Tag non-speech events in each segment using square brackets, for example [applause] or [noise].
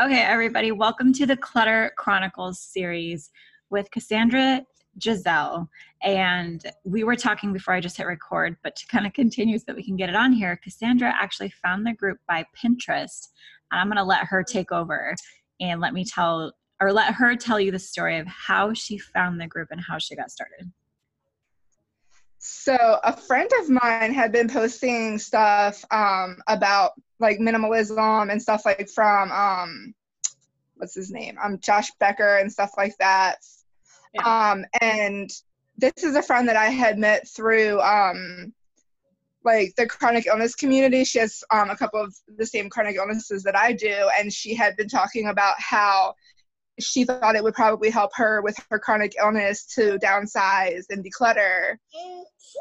Okay, everybody, welcome to the Clutter Chronicles series with Cassandra Giselle. And we were talking before I just hit record, but to kind of continue so that we can get it on here, Cassandra actually found the group by Pinterest. And I'm going to let her take over and let me tell, or let her tell you the story of how she found the group and how she got started. So a friend of mine had been posting stuff um, about like minimalism and stuff like from um, what's his name? Um, Josh Becker and stuff like that. Yeah. Um, and this is a friend that I had met through um, like the chronic illness community. She has um, a couple of the same chronic illnesses that I do, and she had been talking about how she thought it would probably help her with her chronic illness to downsize and declutter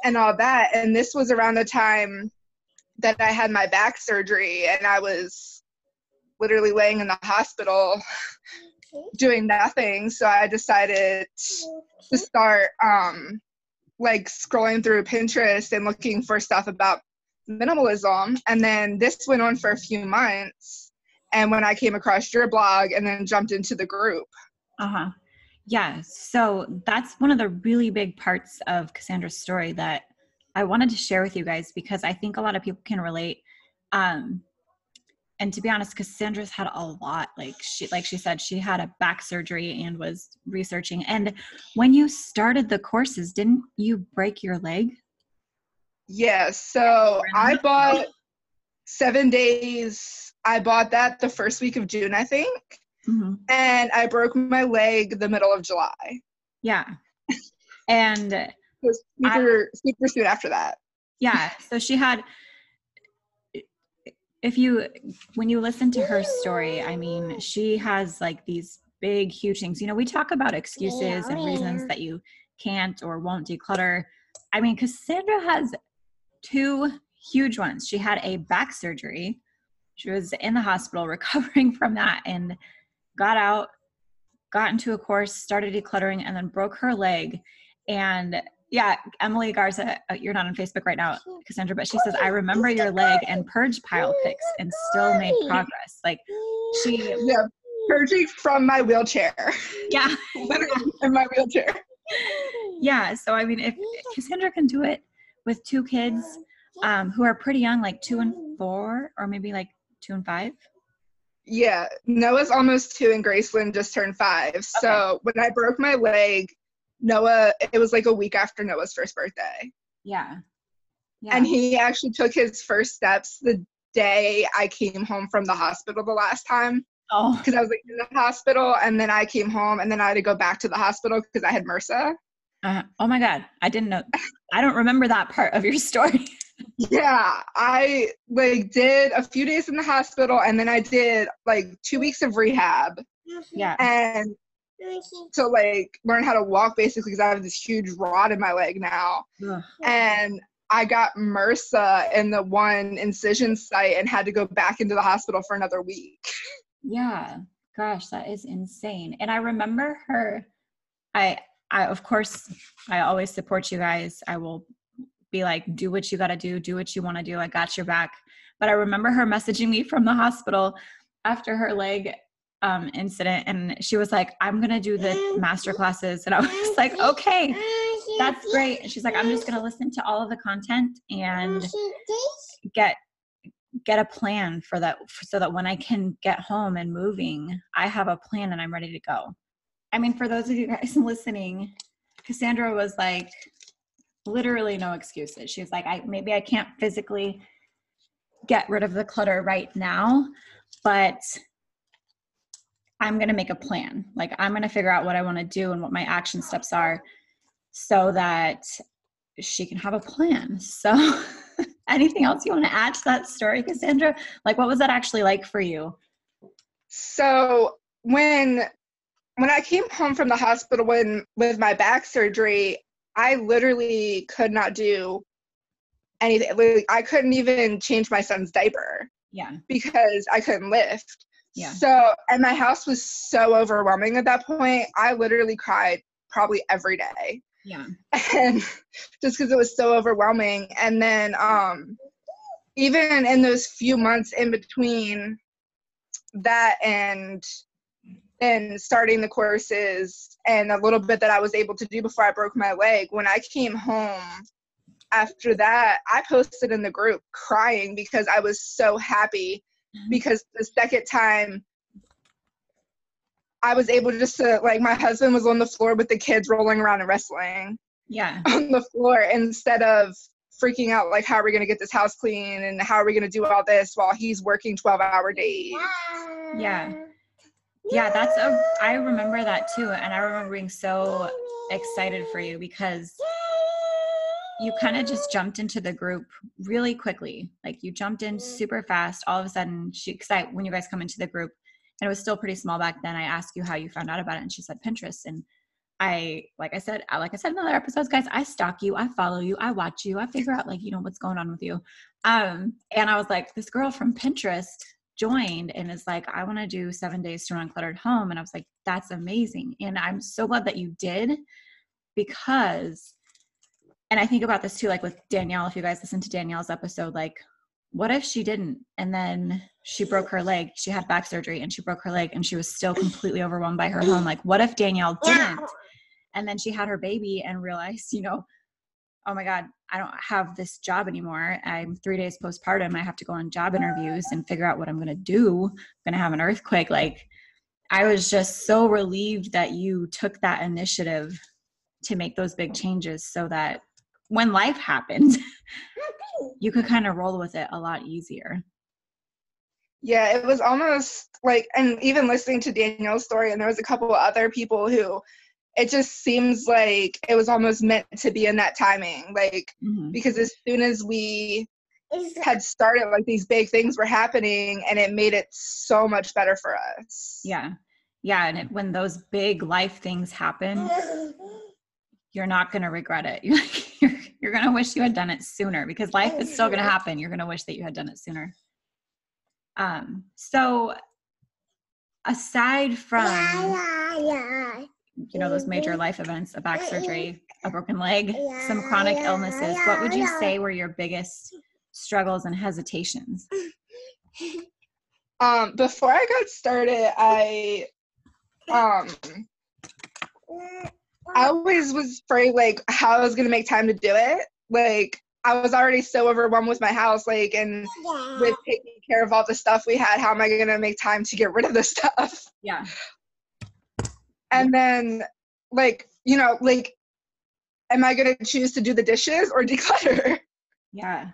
and all that. And this was around the time that I had my back surgery, and I was literally laying in the hospital doing nothing. So I decided to start um, like scrolling through Pinterest and looking for stuff about minimalism. And then this went on for a few months. And when I came across your blog and then jumped into the group. Uh huh. Yeah. So that's one of the really big parts of Cassandra's story that I wanted to share with you guys because I think a lot of people can relate. Um, and to be honest cassandra's had a lot like she like she said she had a back surgery and was researching and when you started the courses didn't you break your leg yes so i bought seven days i bought that the first week of june i think mm-hmm. and i broke my leg the middle of july yeah and super, I, super soon after that. Yeah so she had if you when you listen to her story i mean she has like these big huge things. You know we talk about excuses and reasons that you can't or won't declutter. I mean cassandra has two huge ones. She had a back surgery. She was in the hospital [laughs] recovering from that and got out got into a course started decluttering and then broke her leg. And yeah, Emily Garza, uh, you're not on Facebook right now, Cassandra, but she says, I remember your leg and purge pile pics and still made progress. Like she. Yeah, purging from my wheelchair. Yeah. [laughs] Literally in my wheelchair. Yeah. So, I mean, if Cassandra can do it with two kids um, who are pretty young, like two and four, or maybe like two and five. Yeah, Noah's almost two and Graceland just turned five. Okay. So when I broke my leg, Noah, it was like a week after Noah's first birthday. Yeah. yeah. And he actually took his first steps the day I came home from the hospital the last time. Oh. Because I was like in the hospital and then I came home and then I had to go back to the hospital because I had MRSA. Uh, oh my God. I didn't know. I don't remember that part of your [laughs] story. yeah. I like did a few days in the hospital and then I did like two weeks of rehab. Yeah. And [laughs] to like learn how to walk basically because I have this huge rod in my leg now. Ugh. And I got MRSA in the one incision site and had to go back into the hospital for another week. [laughs] Yeah. Gosh, that is insane. And I remember her I I of course I always support you guys. I will be like do what you got to do, do what you want to do. I got your back. But I remember her messaging me from the hospital after her leg um, incident and she was like i'm gonna do the mm-hmm. master classes and i was like mm-hmm. okay mm-hmm. that's great. And she's like i'm just gonna listen to all of the content and get get a plan for that so that when i can get home and moving i have a plan and i'm ready to go. I mean for those of you guys [laughs] listening cassandra was like literally no excuses. She was like i maybe i can't physically get rid of the clutter right now but I'm going to make a plan. Like, I'm going to figure out what I want to do and what my action steps are so that she can have a plan. [laughs] So, anything else you want to add to that story, Cassandra? Like, what was that actually like for you? So, when when I came home from the hospital when with my back surgery, I literally could not do anything. Like, I couldn't even change my son's diaper. Yeah. Because I couldn't lift. Yeah. So, and my house was so overwhelming at that point. I literally cried probably every day. Yeah. And [laughs] just because it was so overwhelming. And then, um, even in those few months in between that and and starting the courses and a little bit that I was able to do before I broke my leg, when I came home after that, I posted in the group crying because I was so happy. Mm-hmm. because the second time I was able just to like my husband was on the floor with the kids rolling around and wrestling. Yeah. [laughs] On the floor instead of freaking out like how are we going to get this house clean and how are we going to do all this while he's working 12 hour days. Yeah. Yeah, that's a I remember that too and I remember being so excited for you because you kind of just jumped into the group really quickly. Like you jumped in super fast. All of a sudden, she, because I, when you guys come into the group, and it was still pretty small back then, I asked you how you found out about it, and she said Pinterest. And I, like I said, like I said in other episodes, guys, I stalk you, I follow you, I watch you, I figure out like, you know, what's going on with you. Um, and I was like, this girl from Pinterest joined and is like, I want to do seven days to an uncluttered home. And I was like, that's amazing. And I'm so glad that you did because, and I think about this too, like with Danielle, if you guys listen to Danielle's episode, like, what if she didn't? And then she broke her leg. She had back surgery and she broke her leg and she was still completely overwhelmed by her home. Like, what if Danielle didn't? And then she had her baby and realized, you know, oh my God, I don't have this job anymore. I'm three days postpartum. I have to go on job interviews and figure out what I'm going to do. I'm going to have an earthquake. Like, I was just so relieved that you took that initiative to make those big changes so that when life happened, you could kind of roll with it a lot easier. Yeah, it was almost like, and even listening to Danielle's story, and there was a couple of other people who it just seems like it was almost meant to be in that timing like mm-hmm. because as soon as we had started like these big things were happening and it made it so much better for us yeah yeah and it, when those big life things happen [laughs] you're not going to regret it [laughs] you're, going to wish you had done it sooner because life is still going to happen. You're going to wish that you had done it sooner. Um so aside from you know those major life events a back surgery a broken leg some chronic illnesses what would you say were your biggest struggles and hesitations? Um before i got started i um i always was afraid like how i was gonna make time to do it. Like i was already so overwhelmed with my house like and with taking care of all the stuff we had how am i gonna make time to get rid of the stuff? Yeah. And then like you know like am i going to choose to do the dishes or [laughs] declutter? Yeah.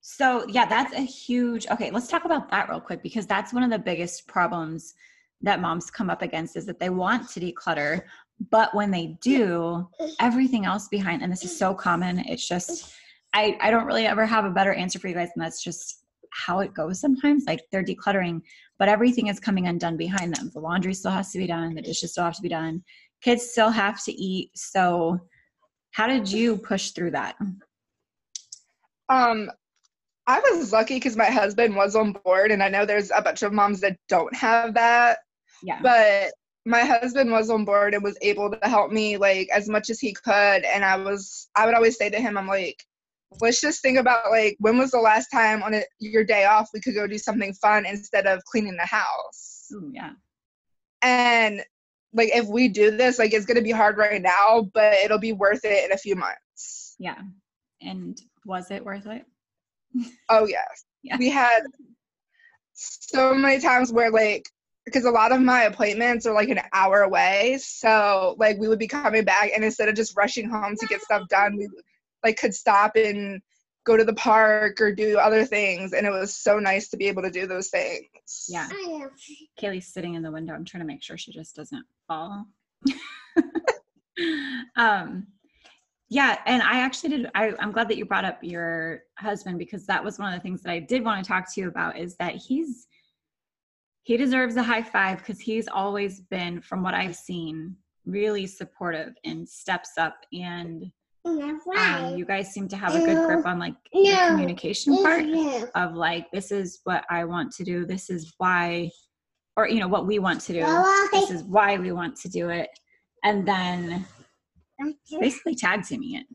So yeah that's a huge okay let's talk about that real quick because that's one of the biggest problems that moms come up against is that they want to declutter but when they [laughs] do everything else behind and this is so common it's just i i don't really ever have a better answer for you guys and that's just how it goes sometimes like they're decluttering but everything is coming undone behind them. The laundry still has to be done, the dishes still have to be done, kids still have to eat. So, how did you push through that? Um, I was lucky because my husband was on board, and I know there's a bunch of moms that don't have that. Yeah. But my husband was on board and was able to help me like as much as he could. And I was, I would always say to him, I'm like, let's just think about like when was the last time on a, your day off we could go do something fun instead of cleaning the house? Ooh, yeah. And like if we do this like it's going to be hard right now but it'll be worth it in a few months. Yeah. And was it worth it? Oh yes. [laughs] Yeah. we had so many times where like because a lot of my appointments are like an hour away so like we would be coming back and instead of just rushing home to get stuff done we like could stop and go to the park or do other things and it was so nice to be able to do those things. Yeah. Kaylee's sitting in the window. I'm trying to make sure she just doesn't fall. [laughs] Um yeah and i actually did I, i'm glad that you brought up your husband because that was one of the things that i did want to talk to you about is that he's he deserves a high five because he's always been from what i've seen really supportive and steps up and um, you guys seem to have a good grip on like the communication part of like this is what i want to do this is why or you know what we want to do this is why we want to do it. And then basically tag teaming it.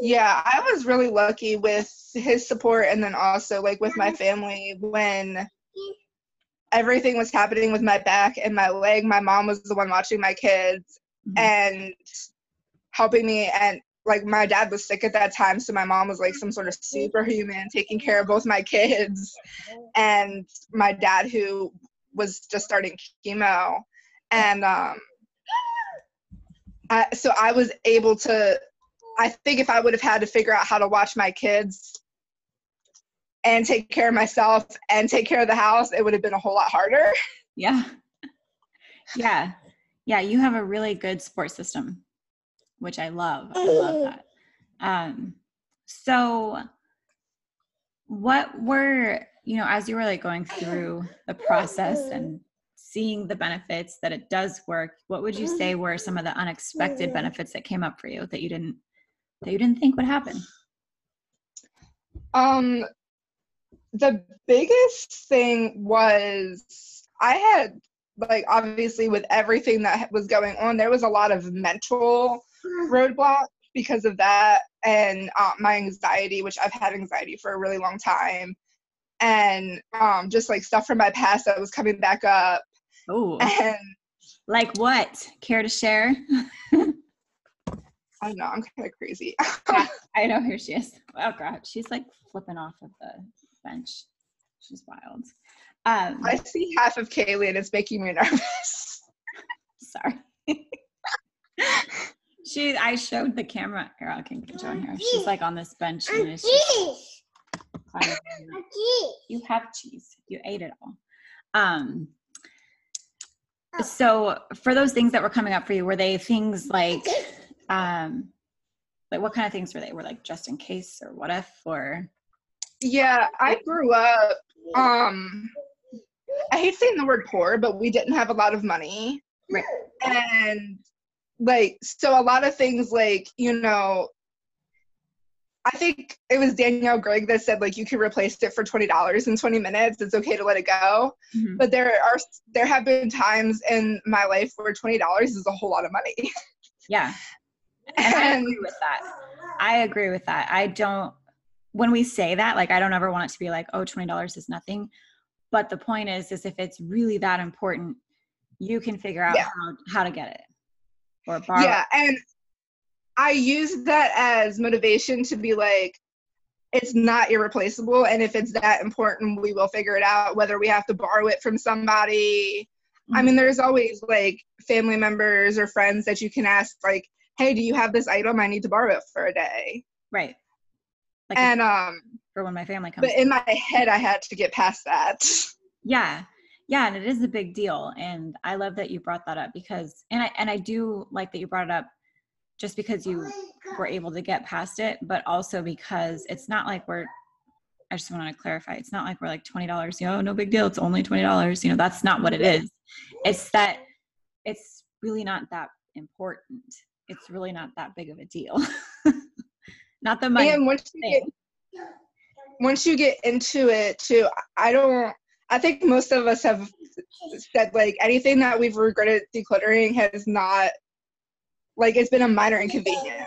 Yeah i was really lucky with his support and then also like with my family when everything was happening with my back and my leg. My mom was the one watching my kids mm-hmm. and helping me. And like my dad was sick at that time so my mom was like some sort of superhuman taking care of both my kids and my dad who was just starting chemo. And um I, so i was able to i think if i would have had to figure out how to watch my kids and take care of myself and take care of the house it would have been a whole lot harder yeah [laughs] yeah yeah you have a really good support system which I love. I love that. Um, so what were, you know, as you were like going through the process and seeing the benefits that it does work, what would you say were some of the unexpected benefits that came up for you that you didn't that you didn't think would happen? Um the biggest thing was I had like obviously with everything that was going on there was a lot of mental roadblocks because of that and uh, my anxiety which i've had anxiety for a really long time. And um, just like stuff from my past that was coming back up. Oh and like what? Care to share? I don't know i'm kind of crazy [laughs] i know here she is. Oh god. She's like flipping off of the bench she's wild um, I see half of Kaylee and it's making me [laughs] nervous. Sorry. [laughs] she, I showed the camera. Here, I can get you on here. She's like on this bench. And it's just, you have cheese. You ate it all. Um. So, for those things that were coming up for you, were they things like, [laughs] um, like what kind of things were they? Were like just in case or what if or? Yeah, I grew up um I hate saying the word poor, but we didn't have a lot of money. Right. And like so a lot of things like, you know, I think it was Danielle Gregg that said like you can replace it for twenty dollars in twenty minutes. It's okay to let it go. Mm-hmm. But there are there have been times in my life where twenty dollars is a whole lot of money. Yeah. And, [laughs] and I agree with that. I agree with that. I don't when we say that, like I don't ever want it to be like, oh, $20 is nothing. But the point is, is if it's really that important, you can figure out yeah. how, how to get it or borrow. Yeah, and I use that as motivation to be like, it's not irreplaceable, and if it's that important, we will figure it out. Whether we have to borrow it from somebody. Mm-hmm. I mean, there's always like family members or friends that you can ask, like, "Hey, do you have this item? I need to borrow it for a day." Right. Like and um, for when my family comes. But in my head, I had to get past that. [laughs] Yeah, yeah, and it is a big deal, and I love that you brought that up because, and I and I do like that you brought it up, just because you were able to get past it, but also because it's not like we're. I just want to clarify. It's not like we're like twenty dollars. You know, no big deal. It's only twenty dollars. You know, that's not what it is. It's that it's really not that important. It's really not that big of a deal. [laughs] not the money. And once you get once you get into it too, I don't. I think most of us have said like anything that we've regretted decluttering has not like it's been a minor inconvenience.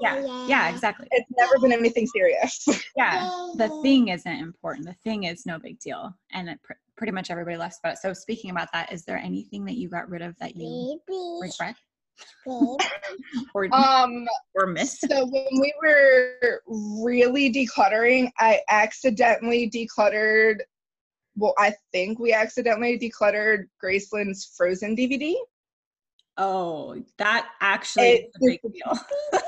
Yeah, yeah, exactly. It's never been anything serious. [laughs] yeah, the thing isn't important. The thing is no big deal, and it pr- pretty much everybody laughs about it. So, speaking about that, is there anything that you got rid of that you regret? [laughs] or um or miss. so when we were really decluttering i accidentally decluttered well i think we accidentally decluttered graceland's frozen dvd oh that actually it is a big deal. [laughs]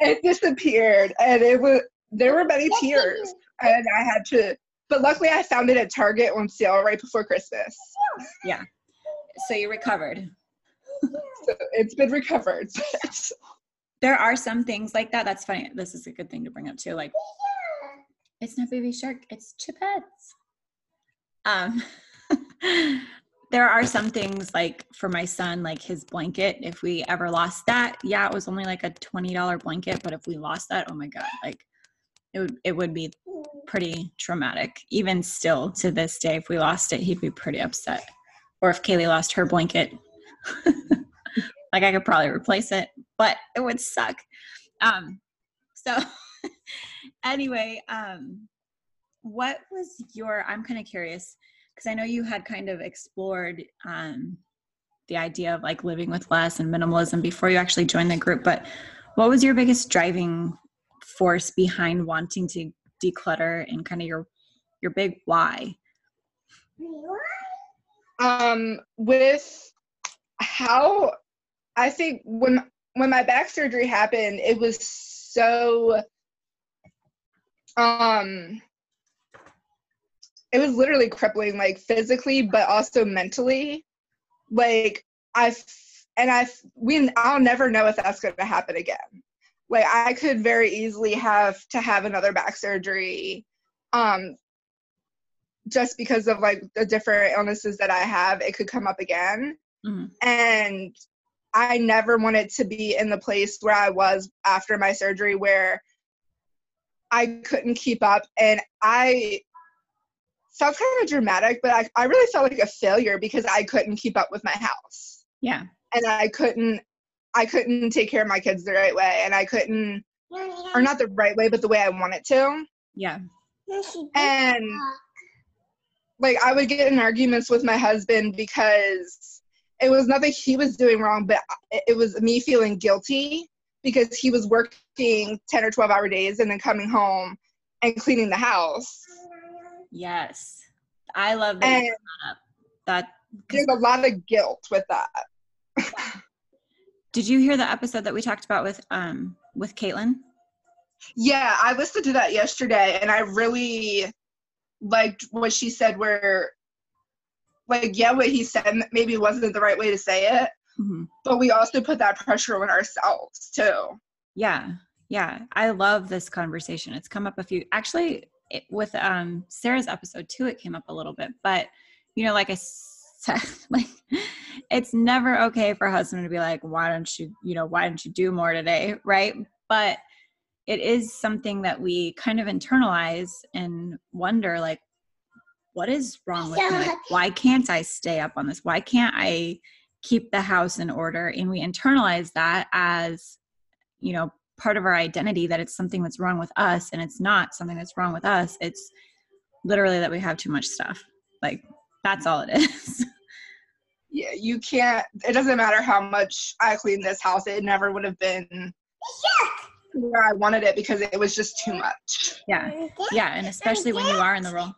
It disappeared and it was there were many tears and i had to but luckily i found it at target on sale right before christmas. Yeah. So you recovered so it's been recovered. [laughs] there are some things like that. That's funny. This is a good thing to bring up too. Like, it's not baby shark. It's chipettes. Um, [laughs] there are some things like for my son, like his blanket. If we ever lost that, yeah, it was only like a twenty dollar blanket. But if we lost that, oh my god, like it would it would be pretty traumatic. Even still to this day, if we lost it, he'd be pretty upset. Or if Kaylee lost her blanket, [laughs] like I could probably replace it, but it would suck. Um, so [laughs] anyway, um, what was your? I'm kind of curious because I know you had kind of explored um, the idea of like living with less and minimalism before you actually joined the group. But what was your biggest driving force behind wanting to declutter and kind of your your big why? Um, with how I think when when my back surgery happened, it was so um it was literally crippling like physically but also mentally like i and i we i'll never know if that's going to happen again like I could very easily have to have another back surgery um just because of like the different illnesses that I have, it could come up again. Mm-hmm. And I never wanted to be in the place where I was after my surgery where I couldn't keep up and I sounds kind of dramatic, but I, I really felt like a failure because I couldn't keep up with my house. Yeah. And I couldn't I couldn't take care of my kids the right way and I couldn't or not the right way, but the way I wanted to. Yeah. And like I would get in arguments with my husband because it was nothing he was doing wrong, but it was me feeling guilty because he was working 10 or 12 hour days and then coming home and cleaning the house. Yes. I love that. And that there's a lot of guilt with that. Did you hear the episode that we talked about with um with Caitlin? Yeah, I listened to that yesterday and I really liked what she said where like yeah what he said maybe wasn't the right way to say it mm-hmm. but we also put that pressure on ourselves too. Yeah. Yeah. I love this conversation. It's come up a few actually it, with um sarah's episode too it came up a little bit but you know like i [laughs] said like it's never okay for a husband to be like why don't you you know why don't you do more today? Right? But it is something that we kind of internalize and wonder like what is wrong with me why can't i stay up on this why can't i keep the house in order and we internalize that as you know part of our identity that it's something that's wrong with us and it's not something that's wrong with us it's literally that we have too much stuff like that's all it [laughs] is yeah you can't it doesn't matter how much i clean this house it never would have been where I wanted it because it was just too much. Yeah. Yeah. And especially when you are in the role.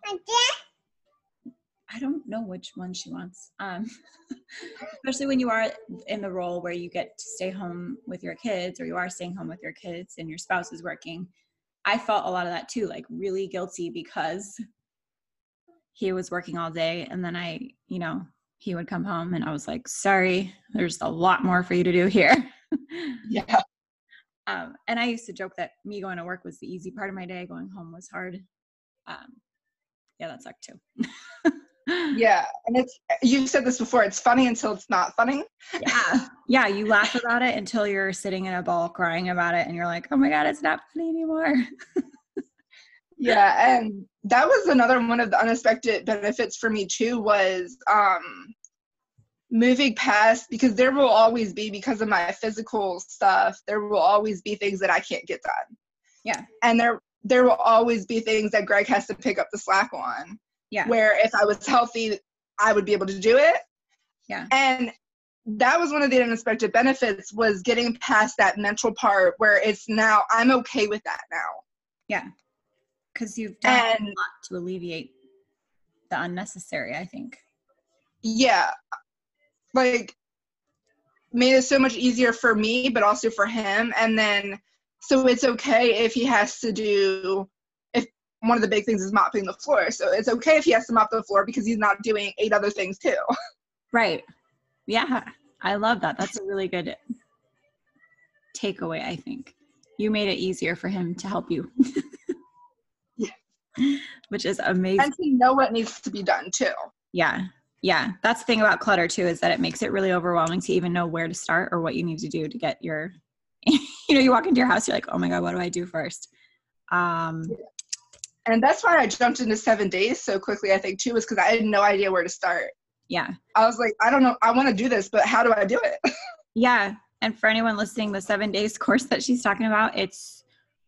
I don't know which one she wants. Um, [laughs] [laughs] especially when you are in the role where you get to stay home with your kids or you are staying home with your kids and your spouse is working. I felt a lot of that too, like really guilty because he was working all day and then I, you know, he would come home and I was like, sorry, there's a lot more for you to do here. [laughs] yeah. Um, and I used to joke that me going to work was the easy part of my day. Going home was hard. Um, yeah, that sucked too. Yeah, and it's you said this before. It's funny until it's not funny. yeah, yeah. You laugh about it until you're sitting in a ball crying about it, and you're like, "Oh my god, it's not funny anymore." yeah, and that was another one of the unexpected benefits for me too. Was um, moving past because there will always be because of my physical stuff there will always be things that i can't get done yeah and there there will always be things that greg has to pick up the slack on yeah. where if i was healthy i would be able to do it. Yeah. And that was one of the unexpected benefits was getting past that mental part where it's now i'm okay with that now. Yeah. Because you've done and, a lot to alleviate the unnecessary i think. Yeah. Like made it so much easier for me but also for him. And then so it's okay if he has to do one of the big things is mopping the floor. So it's okay if he has to mop the floor because he's not doing eight other things too. [laughs] Right. Yeah. I love that. That's a really good takeaway i think. You made it easier for him to help you. [laughs] Yeah. which is amazing. And to know what needs to be done too. Yeah. Yeah. That's the thing about clutter too is that it makes it really overwhelming to even know where to start or what you need to do to get your [laughs] you know you walk into your house you're like oh my god what do i do first? Um and that's why i jumped into seven days so quickly i think too was because i had no idea where to start. Yeah. I was like i don't know i want to do this but how do i do it? [laughs] Yeah. And for anyone listening the seven days [laughs] course that she's talking about it's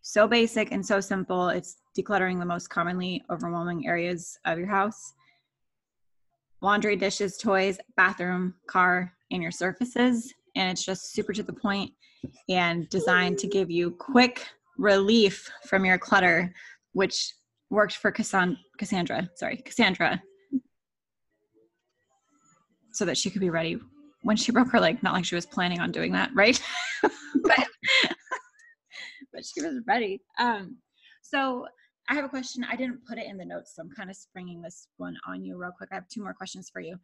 so basic and so simple. It's decluttering the most commonly overwhelming areas of your house. Laundry, dishes, toys, bathroom, car, and your surfaces. And it's just super to the point and designed to give you quick relief from your clutter, which worked for Cassandra, sorry, Cassandra, so that she could be ready when she broke her leg. Not like she was planning on doing that, right? [laughs] but, but she was ready. Um, so I have a question. I didn't put it in the notes, so I'm kind of springing this one on you real quick. I have two more questions for you.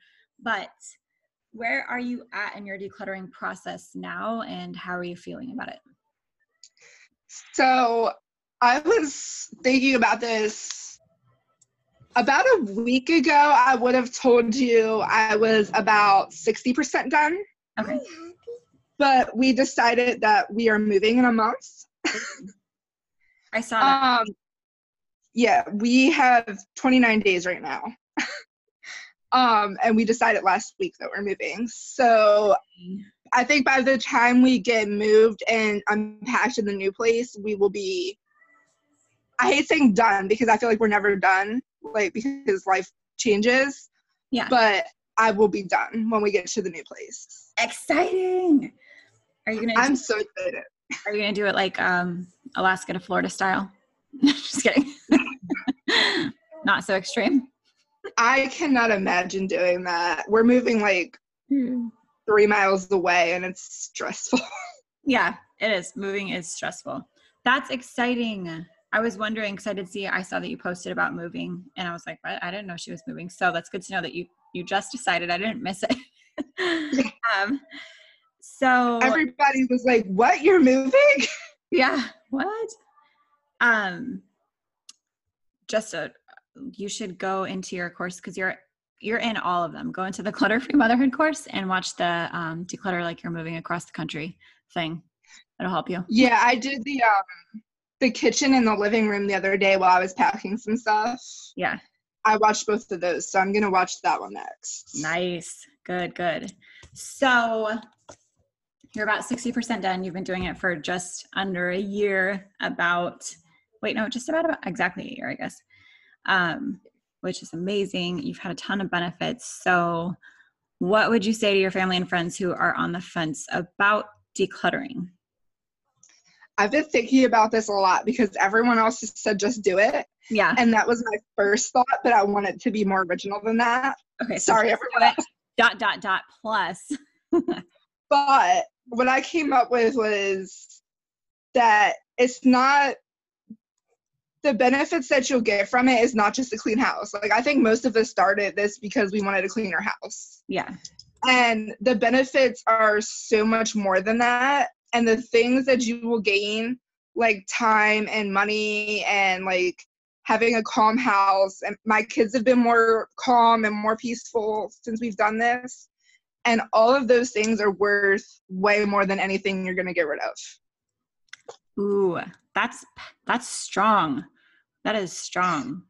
But where are you at in your decluttering process now, and how are you feeling about it? So I was thinking about this about a week ago. I would have told you I was about 60% done. Okay. But we decided that we are moving in a month. I saw that. Um, yeah, we have 29 days right now. [laughs] um, and we decided last week that we're moving. So I think by the time we get moved and unpacked in the new place, we will be. I hate saying done because I feel like we're never done, like because life changes. Yeah. But I will be done when we get to the new place. Exciting. Are you gonna? I'm do, so excited. are you gonna do it like um, Alaska to Florida style? [laughs] Just kidding. [laughs] Not so extreme. I cannot imagine doing that. We're moving like three miles away and it's stressful. [laughs] Yeah, it is. Moving is stressful. That's exciting. I was wondering because I did see I saw that you posted about moving, and I was like, what? I didn't know she was moving. So that's good to know that you you just decided. I didn't miss it. [laughs] [laughs] um, so Everybody was like, What? You're moving? [laughs] yeah, what? Um, just a you should go into your course because you're you're in all of them. Go into the clutter free motherhood course and watch the um, declutter like you're moving across the country thing. It'll help you. Yeah, I did the um the kitchen and the living room the other day while I was packing some stuff. Yeah. I watched both of those, so I'm gonna watch that one next. Nice. Good, good. So you're about 60% done. You've been doing it for just under a year, about wait, no, just about, about exactly a year, I guess. Um, which is amazing. You've had a ton of benefits. So what would you say to your family and friends who are on the fence about decluttering? I've been thinking about this a lot because everyone else said just do it. Yeah. And that was my first thought, but I want it to be more original than that. Okay. so Sorry, everyone. Dot dot dot plus. [laughs] But what I came up with was that it's not the benefits that you'll get from it is not just a clean house. Like I think most of us started this because we wanted to clean our house. yeah. And the benefits are so much more than that. And the things that you will gain, like time and money and like having a calm house. And my kids have been more calm and more peaceful since we've done this. And all of those things are worth way more than anything you're going to get rid of. Ooh, that's that's strong. That is strong.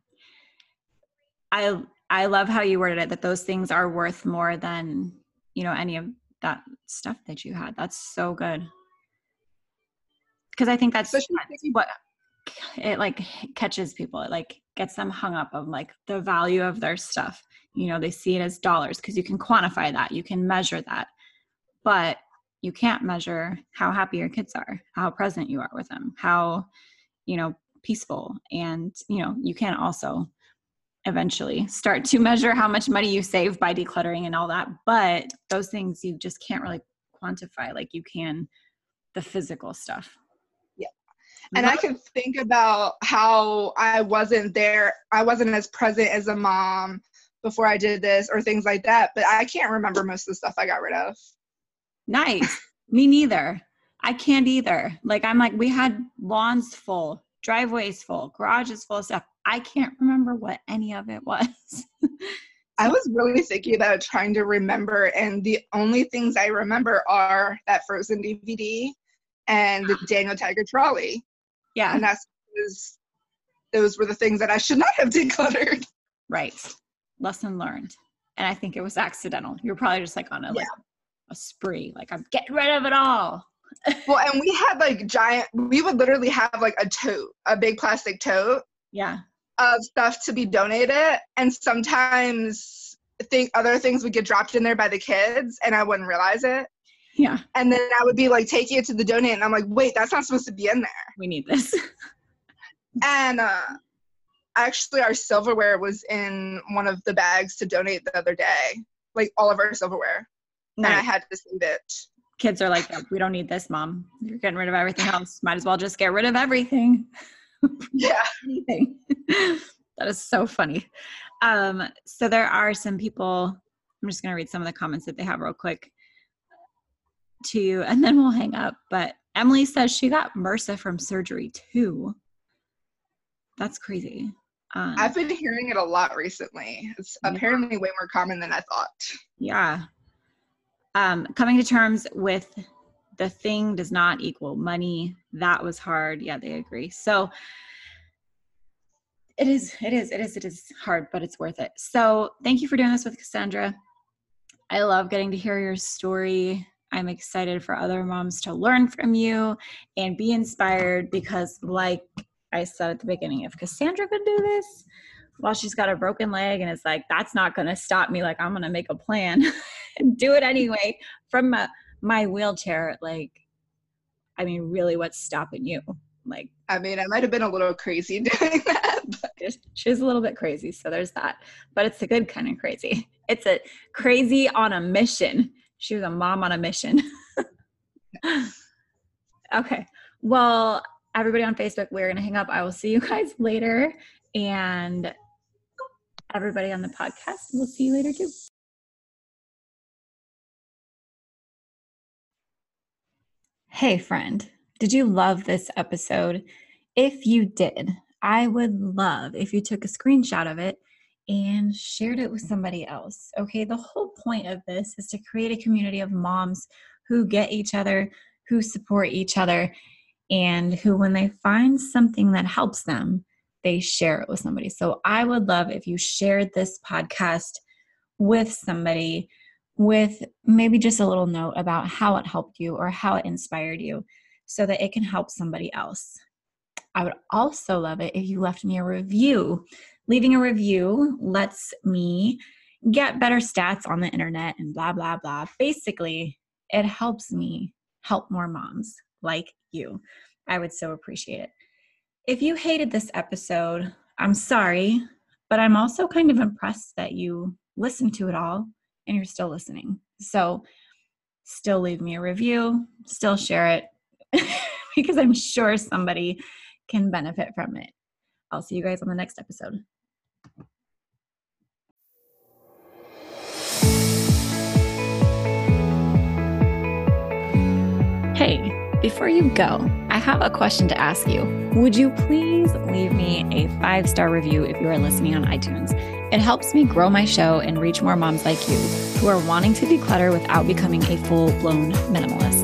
I I love how you worded it that those things are worth more than, you know, any of that stuff that you had. That's so good. Cuz I think that's, that's what it like catches people. It like gets them hung up on like the value of their stuff. You know, they see it as dollars because you can quantify that. You can measure that. But you can't measure how happy your kids are, how present you are with them, how, you know, peaceful. And, you know, you can also eventually start to measure how much money you save by decluttering and all that. But those things you just can't really quantify like you can the physical stuff. And I can think about how I wasn't there, I wasn't as present as a mom before I did this or things like that, but I can't remember most of the stuff I got rid of. Nice. Me neither. I can't either. Like I'm like we had lawns full, driveways full, garages full of stuff. I can't remember what any of it was. [laughs] I was really thinking about trying to remember, and the only things I remember are that Frozen DVD and the [gasps] Daniel Tiger trolley. Yeah, And [laughs] that's was, those were the things that I should not have [laughs] decluttered. right. Lesson learned. And I think it was accidental. You're probably just like on a like a spree, like I'm getting rid of it all. [laughs] Well, and we had like giant, we would literally have like a tote, a big plastic tote Yeah. of stuff to be donated. And sometimes think other things would get dropped in there by the kids and I wouldn't realize it. Yeah. And then I would be like taking it to the donate and I'm like, wait, that's not supposed to be in there. We need this. [laughs] And uh actually our silverware was in one of the bags to donate the other day. Like all of our silverware. And I had to save it. Kids are like, we don't need this, mom. You're getting rid of everything else. Might as well just get rid of everything. [laughs] Yeah. anything. [laughs] that is so funny. Um, so there are some people. I'm just going to read some of the comments that they have real quick to you, and then we'll hang up. But Emily says she got MRSA from surgery too. That's crazy. Um, I've been hearing it a lot recently. It's yeah. apparently way more common than I thought. Yeah. Um, coming to terms with the thing does not equal money. That was hard. Yeah, they agree. So it is, it is, it is, it is hard, but it's worth it. So thank you for doing this with Cassandra. I love getting to hear your story. I'm excited for other moms to learn from you and be inspired because, like I said at the beginning, if Cassandra could do this while she's got a broken leg and it's like, that's not going to stop me, like, I'm going to make a plan [laughs] and do it anyway from my, my wheelchair, like, I mean, really, what's stopping you? Like, I mean, I might have been a little crazy [laughs] doing that. But. She's a little bit crazy, so there's that. But it's a good kind of crazy. It's a crazy on a mission. She was a mom on a mission. [laughs] okay. Well, everybody on Facebook, we're going to hang up. I will see you guys later. And everybody on the podcast, we'll see you later too. Hey, friend, did you love this episode? If you did, I would love if you took a screenshot of it and shared it with somebody else. Okay, the whole point of this is to create a community of moms who get each other, who support each other, and who, when they find something that helps them, they share it with somebody. So I would love if you shared this podcast with somebody with maybe just a little note about how it helped you or how it inspired you so that it can help somebody else. I would also love it if you left me a review leaving a review lets me get better stats on the internet and blah, blah, blah. Basically, it helps me help more moms like you. I would so appreciate it. If you hated this episode, I'm sorry, but I'm also kind of impressed that you listened to it all and you're still listening. So, still leave me a review, still share it [laughs] because I'm sure somebody can benefit from it. I'll see you guys on the next episode. Hey, before you go, I have a question to ask you. Would you please leave me a five star review if you are listening on iTunes? It helps me grow my show and reach more moms like you who are wanting to declutter without becoming a full blown minimalist.